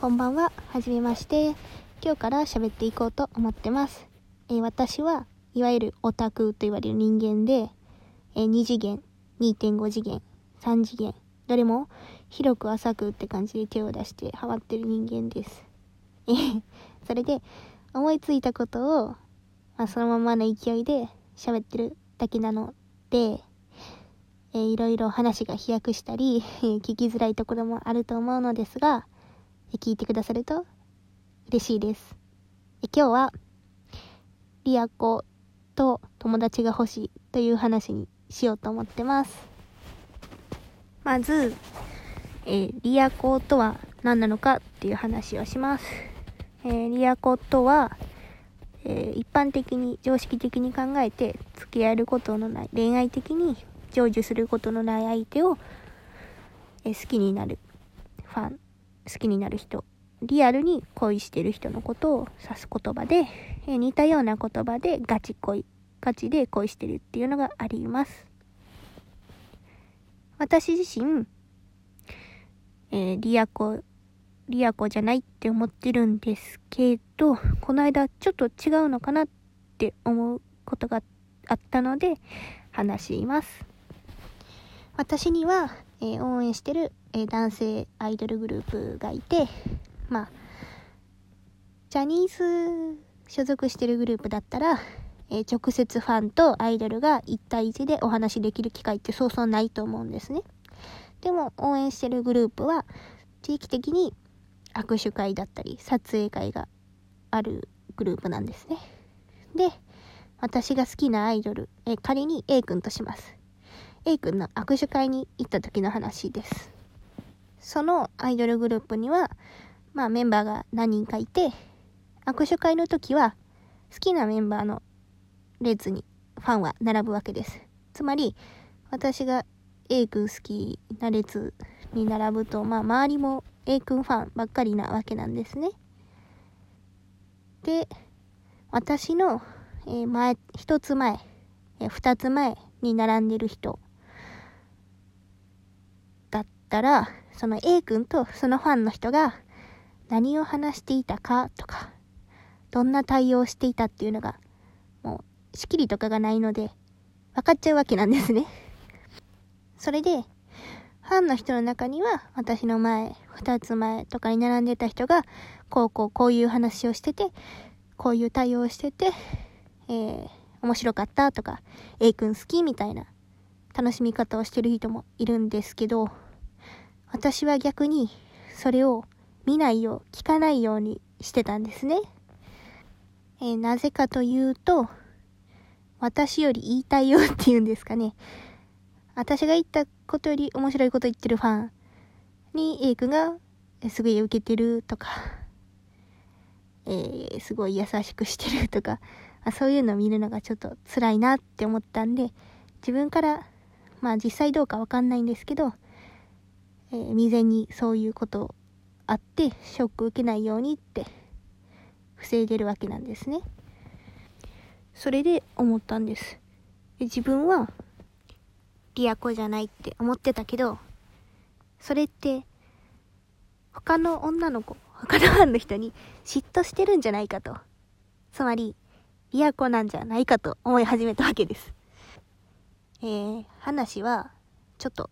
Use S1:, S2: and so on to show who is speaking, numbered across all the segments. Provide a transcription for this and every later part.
S1: こんばんは。はじめまして。今日から喋っていこうと思ってます。えー私はいわゆるオタクと言われる人間で、えー2次元、2.5次元、3次元、どれも広く浅くって感じで手を出してハマってる人間です。えーそれで思いついたことを、まあ、そのままの勢いで喋ってるだけなので、えーいろいろ話が飛躍したり、聞きづらいところもあると思うのですが、聞いてくださると嬉しいです。今日は、リアコと友達が欲しいという話にしようと思ってます。まず、えーリアコとは何なのかっていう話をします。えーリアコとは、えー一般的に常識的に考えて付き合えることのない恋愛的に成就することのない相手を、え好きになるファン好きになる人リアルに恋してる人のことを指す言葉で、え似たような言葉でガチ恋ガチで恋してるっていうのがあります私自身、えーリアコリアコじゃないって思ってるんですけど、この間ちょっと違うのかなって思うことがあったので話します。私には、えー応援してる、え男性アイドルグループがいて、まあ、ジャニーズ所属してるグループだったら、え直接ファンとアイドルが1対1でお話しできる機会ってそうそうないと思うんですね。でも応援してるグループは定期的に握手会だったり撮影会があるグループなんですね。で、私が好きなアイドル、え仮に A 君とします。A 君の握手会に行った時の話です。そのアイドルグループには、まあメンバーが何人かいて、握手会の時は好きなメンバーの列にファンは並ぶわけです。つまり、私が A 君好きな列に並ぶと、まあ周りも A 君ファンばっかりなわけなんですね。で、私の、え前、一つ前、え二つ前に並んでる人だったら、その A 君とそのファンの人が何を話していたかとか、どんな対応をしていたっていうのが、もう、仕切りとかがないので、分かっちゃうわけなんですね。それで、ファンの人の中には、私の前、二つ前とかに並んでた人が、こうこうこういう話をしてて、こういう対応をしてて、えー、面白かったとか、A 君好きみたいな楽しみ方をしてる人もいるんですけど、私は逆にそれを見ないよう、聞かないようにしてたんですね。えーなぜかというと、私より言いたいよっていうんですかね。私が言ったことより面白いこと言ってるファンに A 君がすごい受けてるとか、えーすごい優しくしてるとか、あそういうのを見るのがちょっと辛いなって思ったんで、自分から、まあ実際どうかわかんないんですけど、えー未然にそういうことあって、ショック受けないようにって、防いでるわけなんですね。それで思ったんです。で自分は、リアコじゃないって思ってたけど、それって、他の女の子、他のファンの人に嫉妬してるんじゃないかと。つまり、リアコなんじゃないかと思い始めたわけです。えー、話は、ちょっと、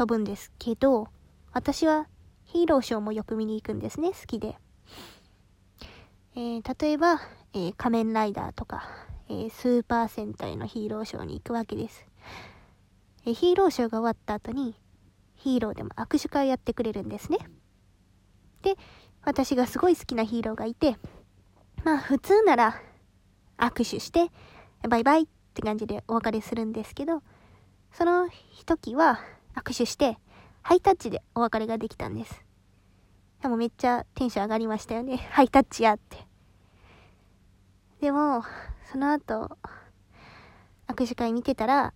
S1: 飛ぶんですけど、私はヒーローショーもよく見に行くんですね、好きで。えー、例えば、えー仮面ライダーとか、えースーパー戦隊のヒーローショーに行くわけです。えヒーローショーが終わった後に、ヒーローでも握手会やってくれるんですね。で、私がすごい好きなヒーローがいて、まあ普通なら握手して、バイバイって感じでお別れするんですけど、その時は握手して、ハイタッチでお別れができたんです。でもめっちゃテンション上がりましたよね。ハイタッチやって。でも、その後、握手会見てたら、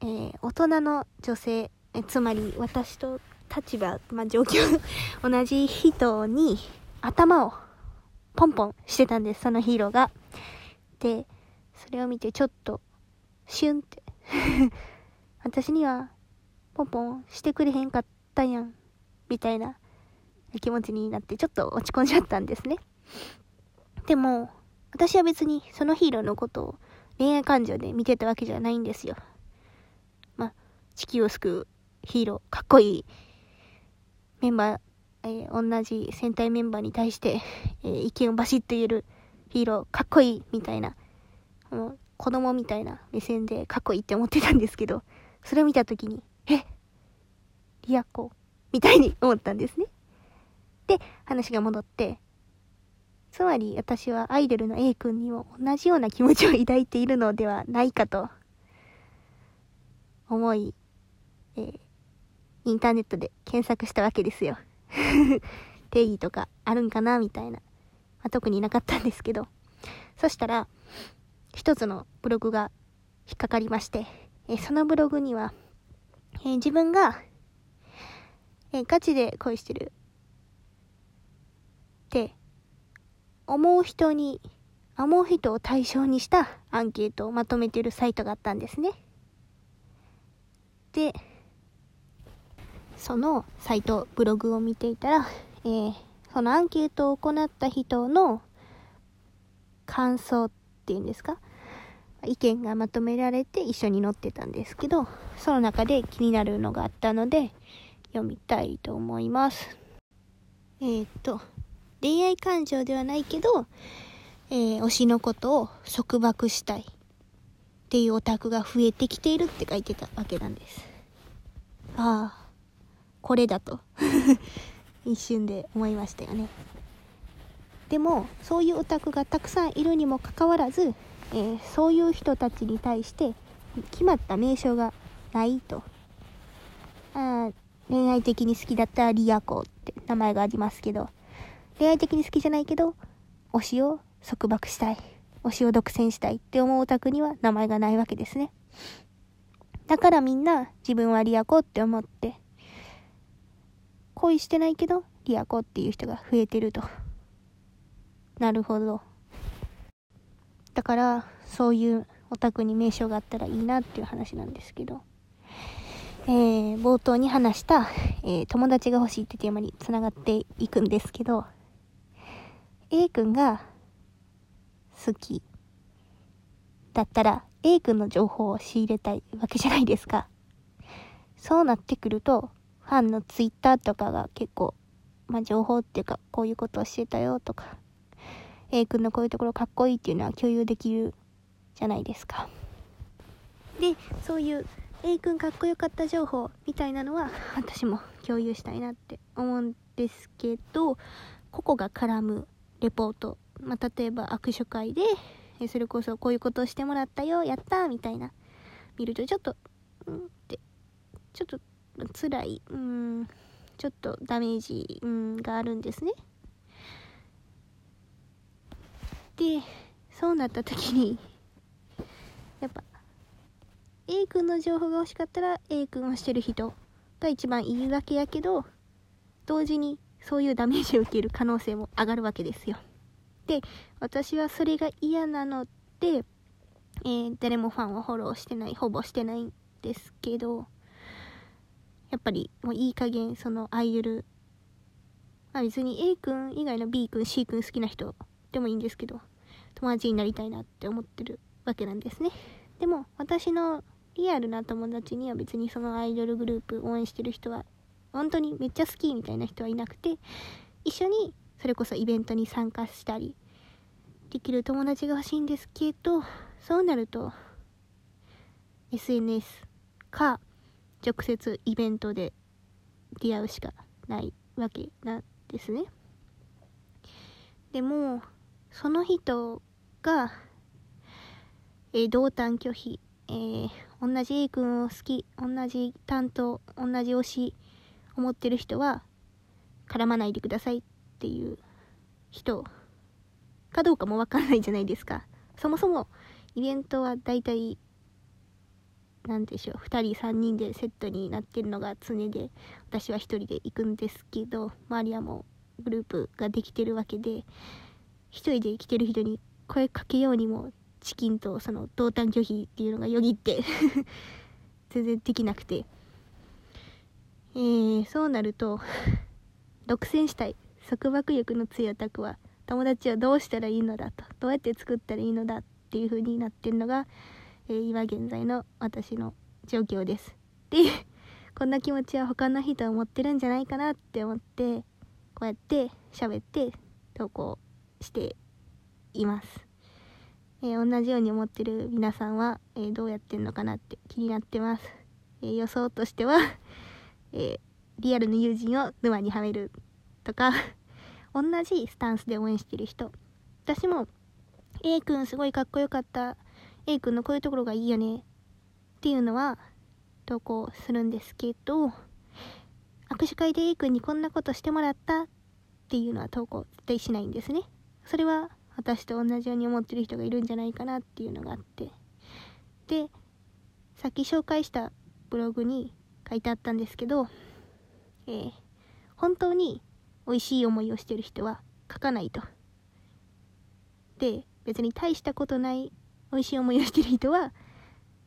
S1: えー大人の女性、えつまり私と立場、まあ、状況 同じ人に頭をポンポンしてたんです、そのヒーローが。で、それを見てちょっと、シュンって。私には、ポンポンしてくれへんかったやん。みたいな気持ちになってちょっと落ち込んじゃったんですね。でも、私は別にそのヒーローのことを恋愛感情で見てたわけじゃないんですよ。まあ、地球を救うヒーロー、かっこいいメンバー、えー、同じ戦隊メンバーに対して、えー、意見をバシッと言えるヒーロー、かっこいいみたいな、子供みたいな目線でかっこいいって思ってたんですけど、それを見た時に、えリアコみたいに思ったんですね。で、話が戻って、つまり私はアイドルの A 君にも同じような気持ちを抱いているのではないかと思い、えー、インターネットで検索したわけですよ。定義とかあるんかなみたいな。まあ、特になかったんですけど。そしたら、一つのブログが引っかかりまして、えー、そのブログには、えー、自分が、えガチで恋してるって思う人に、思う人を対象にしたアンケートをまとめてるサイトがあったんですね。で、そのサイト、ブログを見ていたら、えー、そのアンケートを行った人の感想っていうんですか？意見がまとめられて一緒に載ってたんですけど、その中で気になるのがあったので、読みたいと思います。えー、っと、恋愛感情ではないけど、えー、推しのことを束縛したいっていうオタクが増えてきているって書いてたわけなんです。ああ、これだと 一瞬で思いましたよね。でも、そういうオタクがたくさんいるにもかかわらず、えー、そういう人たちに対して決まった名称がないと。あ恋愛的に好きだったリアコって名前がありますけど、恋愛的に好きじゃないけど、推しを束縛したい。推しを独占したいって思うオタクには名前がないわけですね。だからみんな自分はリアコって思って、恋してないけどリアコっていう人が増えてると。なるほど。だからそういうオタクに名称があったらいいなっていう話なんですけど。えー、冒頭に話した、えー、友達が欲しいってテーマにつながっていくんですけど、A 君が好きだったら A 君の情報を仕入れたいわけじゃないですか。そうなってくると、ファンの Twitter とかが結構、まあ、情報っていうか、こういうことをしてたよとか、A 君のこういうところかっこいいっていうのは共有できるじゃないですか。で、そういう A 君かっこよかった情報みたいなのは私も共有したいなって思うんですけど、ここが絡むレポート、まあ、例えば握手会で、それこそこういうことをしてもらったよ、やったみたいな、見るとちょっと、うんって、ちょっと辛い、うん、ちょっとダメージ、うん、があるんですね。で、そうなった時に、やっぱ、A 君の情報が欲しかったら A 君をしてる人が一番いいわけやけど、同時にそういうダメージを受ける可能性も上がるわけですよ。で、私はそれが嫌なので、えー、誰もファンをフォローしてない、ほぼしてないんですけど、やっぱりもういい加減そのアイドル、まあ別に A 君以外の B 君、C 君好きな人でもいいんですけど、友達になりたいなって思ってるわけなんですね。でも私のリアルな友達には別にそのアイドルグループ応援してる人は本当にめっちゃ好きみたいな人はいなくて一緒にそれこそイベントに参加したりできる友達が欲しいんですけどそうなると SNS か直接イベントで出会うしかないわけなんですねでもその人が、えー、同担拒否、えー、同じ A 君を好き同じ担当同じ推し思ってる人は絡まないでくださいっていう人かどうかもわかんないじゃないですか。そもそもイベントはだいたい何でしょう2人3人でセットになってるのが常で私は1人で行くんですけど周りはもうグループができてるわけで1人で来てる人に声かけようにもチキンとその同担拒否っていうのがよぎって 全然できなくて。えー、そうなると独占したい。束縛欲の強いタクは友達はどうしたらいいのだと。どうやって作ったらいいのだっていう風になってるのが、えー、今現在の私の状況です。で こんな気持ちは他の人は持ってるんじゃないかなって思ってこうやって喋って投稿しています、えー、同じように思ってる皆さんは、えー、どうやってんのかなって気になってます、え予想としては えリアルの友人を沼にはめるとか 同じスタンスで応援してる人。私も A 君すごいかっこよかった。A 君のこういうところがいいよね。っていうのは投稿するんですけど握手会で A 君にこんなことしてもらったっていうのは投稿絶対しないんですね。それは私と同じように思ってる人がいるんじゃないかなっていうのがあってでさっき紹介したブログに書いてあったんですけど、えー、本当に美味しい思いをしてる人は書かないと。で、別に大したことない美味しい思いをしてる人は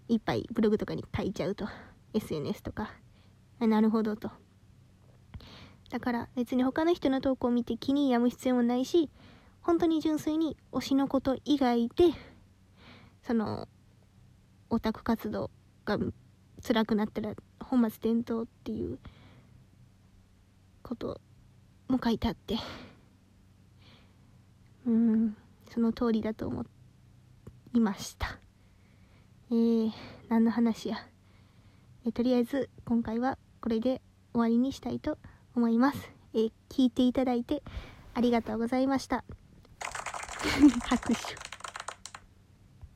S1: いっぱいブログとかに書いちゃうと。SNS とかあ。なるほどと。だから別に他の人の投稿を見て気に病む必要もないし、本当に純粋に推しのこと以外で、その、オタク活動が辛くなったら本末転倒っていうことも書いてあってうんその通りだと思いました。えー、何の話や、えー、とりあえず今回はこれで終わりにしたいと思います、えー、聞いていただいてありがとうございました。拍手